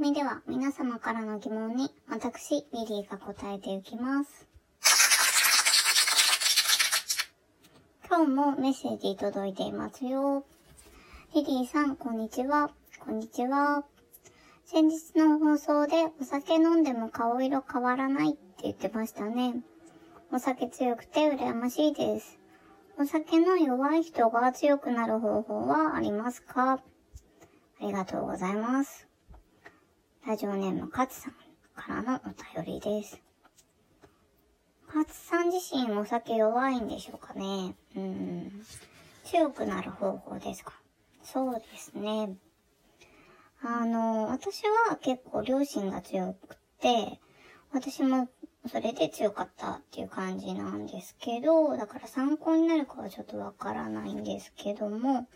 組では皆様からの疑問に私、リリーが答えていきます。今日もメッセージ届いていますよ。リリーさん、こんにちは。こんにちは。先日の放送でお酒飲んでも顔色変わらないって言ってましたね。お酒強くて羨ましいです。お酒の弱い人が強くなる方法はありますか？ありがとうございます。ラジオネームカツさんからのお便りです。カツさん自身お酒弱いんでしょうかね？うん。強くなる方法ですか？そうですね。あの、私は結構両親が強くて、私もそれで強かったっていう感じなんですけど、だから参考になるかはちょっとわからないんですけども、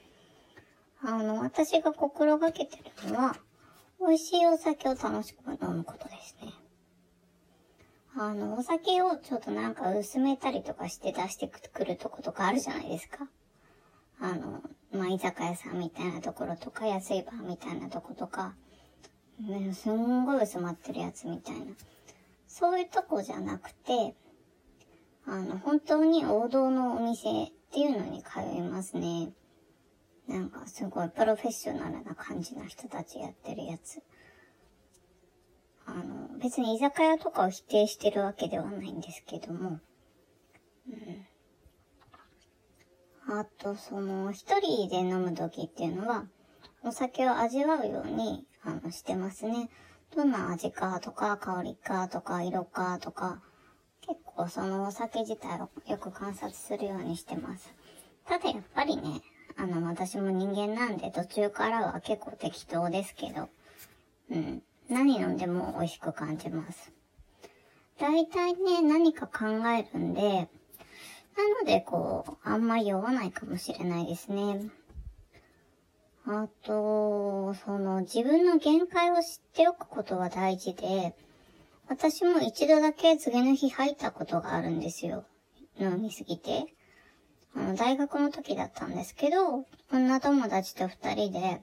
あの、私が心がけてるのは、美味しいお酒を楽しく飲むことですね。あの、お酒をちょっとなんか薄めたりとかして出してくるとことかあるじゃないですか。あの、まあ、居酒屋さんみたいなところとか、安いバーみたいなとことか、ね、すんごい薄まってるやつみたいな。そういうとこじゃなくて、あの、本当に王道のお店っていうのに通いますね。なんかすごいプロフェッショナルな感じの人たちやってるやつ。あの、別に居酒屋とかを否定してるわけではないんですけども、うん。あと、その、一人で飲む時っていうのは、お酒を味わうように、あの、してますね。どんな味かとか、香りかとか、色かとか、結構そのお酒自体をよく観察するようにしてます。ただやっぱりね、あの、私も人間なんで途中からは結構適当ですけど、うん。何飲んでも美味しく感じます。大体ね、何か考えるんで、なのでこう、あんまり酔わないかもしれないですね。あと、その自分の限界を知っておくことは大事で、私も一度だけ次の日吐いたことがあるんですよ。飲みすぎて。あの、大学の時だったんですけど、女友達と二人で、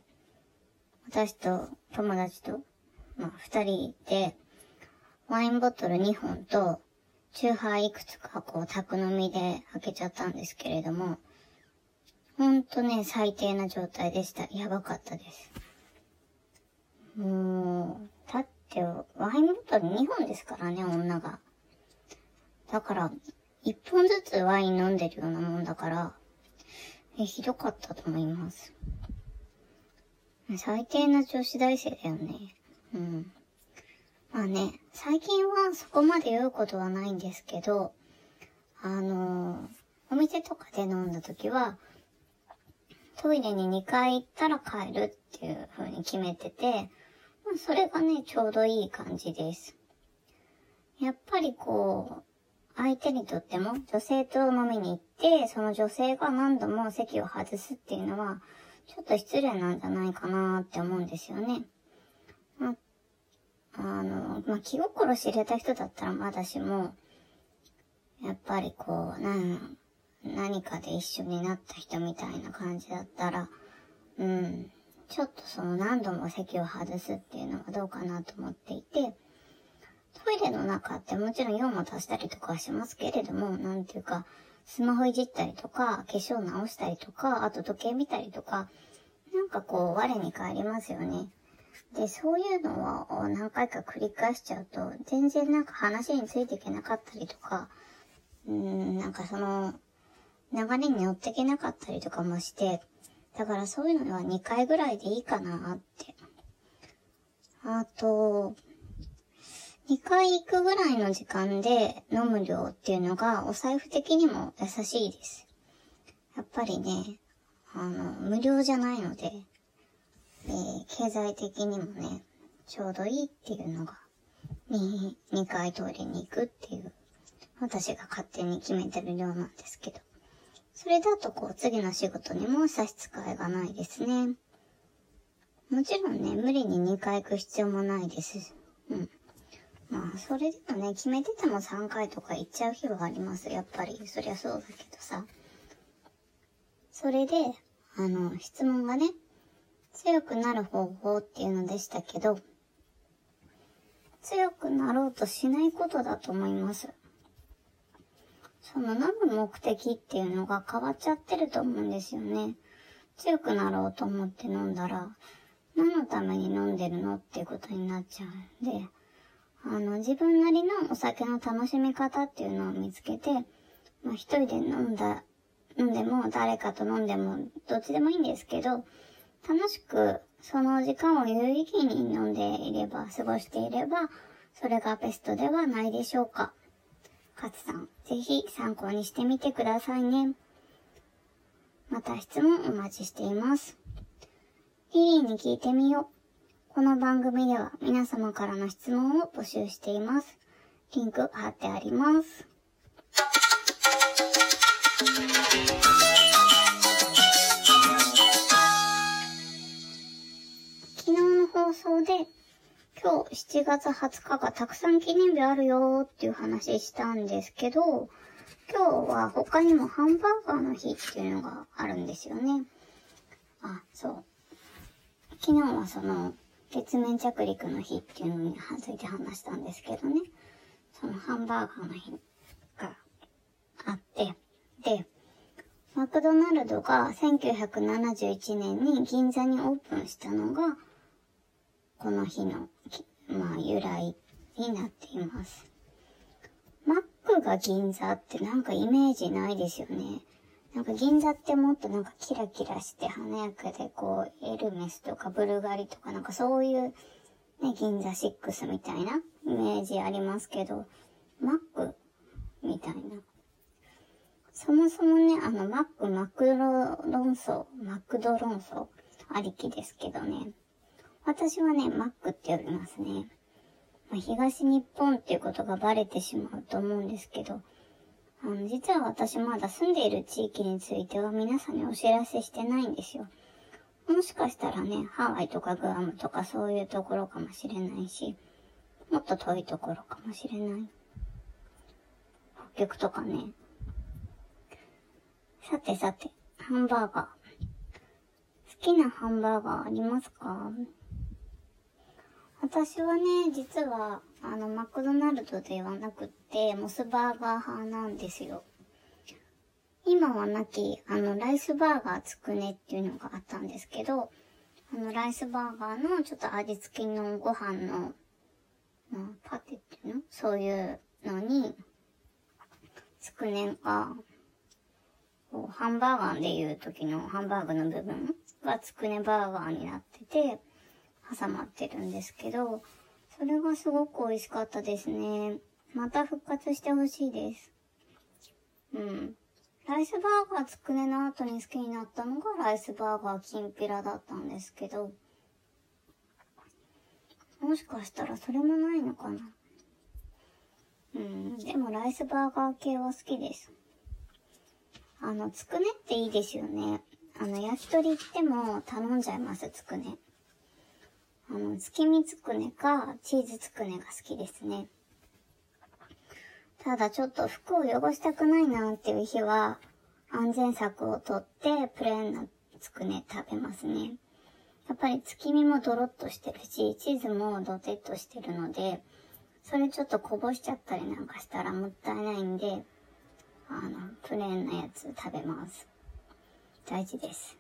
私と友達と、まあ二人で、ワインボトル2本と、チューハイいくつかこう、宅飲みで開けちゃったんですけれども、ほんとね、最低な状態でした。やばかったです。もう、だって、ワインボトル2本ですからね、女が。だから、1本ずつワイン飲んでるようなもんだから、え、ひどかったと思います。最低な女子大生だよね。うん。まあね、最近はそこまで酔うことはないんですけど、あのーお店とかで飲んだ時は、トイレに2回行ったら帰るっていう風に決めてて、まあ、それがね、ちょうどいい感じです。やっぱりこう、相手にとっても女性と飲みに行って、その女性が何度も席を外すっていうのは、ちょっと失礼なんじゃないかなって思うんですよね。まあ、の、まあ、気心知れた人だったらまだしも、やっぱりこう、なん、何かで一緒になった人みたいな感じだったら、うん、ちょっとその何度も席を外すっていうのはどうかなと思っていて、トイレの中ってもちろん用も足したりとかはしますけれども、なんていうか、スマホいじったりとか、化粧直したりとか、あと時計見たりとか、なんかこう、我に返りますよね。で、そういうのを何回か繰り返しちゃうと、全然なんか話についていけなかったりとか、うん、なんかその、流れに乗っていけなかったりとかもして、だからそういうのは2回ぐらいでいいかなって。あと、2回行くぐらいの時間で飲む量っていうのがお財布的にも優しいです。やっぱりね、あの、無料じゃないので、えー経済的にもね、ちょうどいいっていうのが、に、2回トイレに行くっていう、私が勝手に決めてる量なんですけど。それだとこう次の仕事にも差し支えがないですね。もちろんね、無理に2回行く必要もないです。うん。まあ、それでもね、決めてても3回とか行っちゃう日はあります。やっぱり。そりゃそうだけどさ。それで、あの、質問がね、強くなる方法っていうのでしたけど、強くなろうとしないことだと思います。その飲む目的っていうのが変わっちゃってると思うんですよね。強くなろうと思って飲んだら、何のために飲んでるのっていうことになっちゃうんで、あの、自分なりのお酒の楽しみ方っていうのを見つけて、まあ一人で飲んだ、飲んでも誰かと飲んでもどっちでもいいんですけど、楽しくその時間を有意義に飲んでいれば、過ごしていれば、それがベストではないでしょうか。勝さん、ぜひ参考にしてみてくださいね。また質問お待ちしています。リリーに聞いてみよう。この番組では皆様からの質問を募集しています。リンク貼ってあります。昨日の放送で今日7月20日がたくさん記念日あるよっていう話したんですけど、今日は他にもハンバーガーの日っていうのがあるんですよね。あ、そう。昨日はその月面着陸の日っていうのについて話したんですけどね。そのハンバーガーの日があって、で、マクドナルドが1971年に銀座にオープンしたのが、この日の、まあ、由来になっています。マックが銀座ってなんかイメージないですよね。なんか銀座ってもっとなんかキラキラして華やかでこう、エルメスとかブルガリとかなんかそういうね、銀座6みたいなイメージありますけど、マックみたいな。そもそもね、あの、マック、マクロ論争、マクド論争ありきですけどね。私はね、マックって呼びますね。まあ、東日本っていうことがバレてしまうと思うんですけど、あの、実は私まだ住んでいる地域については皆さんにお知らせしてないんですよ。もしかしたらね、ハワイとかグアムとかそういうところかもしれないし、もっと遠いところかもしれない。北極とかね。さてさて、ハンバーガー。好きなハンバーガーありますか？私はね、実は、あの、マクドナルドではなくって、モスバーガー派なんですよ。今はなき、あの、ライスバーガーつくねっていうのがあったんですけど、あの、ライスバーガーのちょっと味付きのご飯の、まあ、パテっていうの？そういうのに、つくねが、こうハンバーガーでいう時のハンバーグの部分がつくねバーガーになってて、挟まってるんですけど、それがすごく美味しかったですね。また復活してほしいです。うん。ライスバーガーつくねの後に好きになったのがライスバーガーきんぴらだったんですけど、もしかしたらそれもないのかな。うん、でもライスバーガー系は好きです。あの、つくねっていいですよね。あの、焼き鳥行っても頼んじゃいます、つくね。あの、月見つくねか、チーズつくねが好きですね。ただちょっと服を汚したくないなっていう日は、安全策をとってプレーンなつくね食べますね。やっぱり月見もドロッとしてるし、チーズもドテッとしてるので、それちょっとこぼしちゃったりなんかしたらもったいないんで、あの、プレーンなやつ食べます。大事です。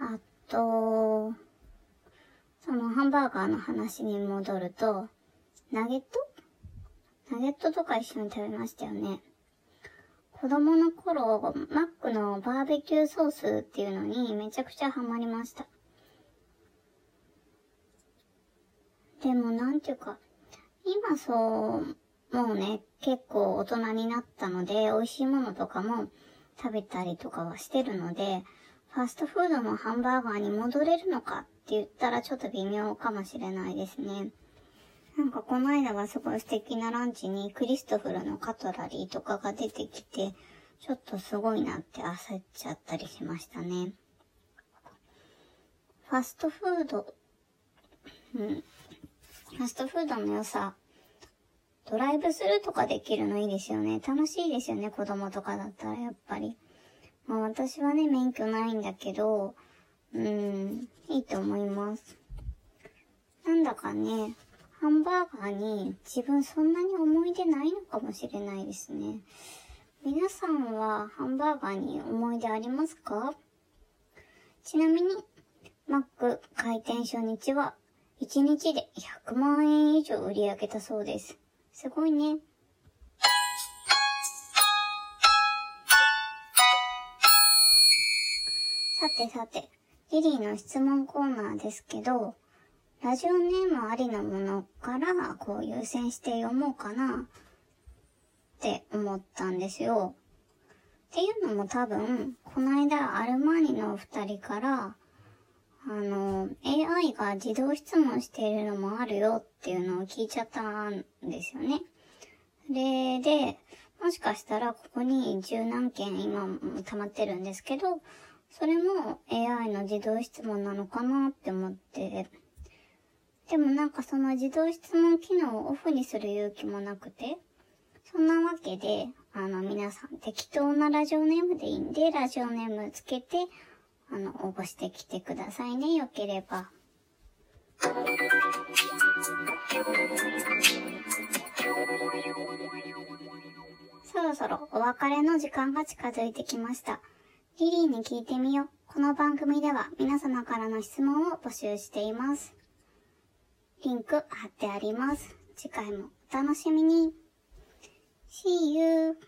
あと、そのハンバーガーの話に戻ると、ナゲット？ナゲットとか一緒に食べましたよね。子供の頃、マックのバーベキューソースっていうのにめちゃくちゃハマりました。でもなんていうか、今そう、もうね、結構大人になったので、美味しいものとかも食べたりとかはしてるので、ファストフードのハンバーガーに戻れるのかって言ったらちょっと微妙かもしれないですね。なんかこの間はすごい素敵なランチにクリストフルのカトラリーとかが出てきて、ちょっとすごいなって焦っちゃったりしましたね。ファストフード、うん。ファストフードの良さ、ドライブスルーとかできるのいいですよね。楽しいですよね、子供とかだったらやっぱり。まあ私はね、免許ないんだけど、うん、いいと思います。なんだかね、ハンバーガーに自分そんなに思い出ないのかもしれないですね。皆さんはハンバーガーに思い出ありますか？ちなみに、マック開店初日は1日で100万円以上売り上げたそうです。すごいね。さてさて、リリーの質問コーナーですけど、ラジオネームありのものからこう優先して読もうかなって思ったんですよ。っていうのも多分、この間アルマーニのお二人から、あの、AI が自動質問しているのもあるよっていうのを聞いちゃったんですよね。で、で、もしかしたらここに十何件今溜まってるんですけど、それも AI の自動質問なのかなって思って、でもなんかその自動質問機能をオフにする勇気もなくて、そんなわけで、あの皆さん適当なラジオネームでいいんで、ラジオネームつけて、あの、応募してきてくださいね、よければ。そろそろお別れの時間が近づいてきました。リリーに聞いてみよう。この番組では皆様からの質問を募集しています。リンク貼ってあります。次回もお楽しみに。See you!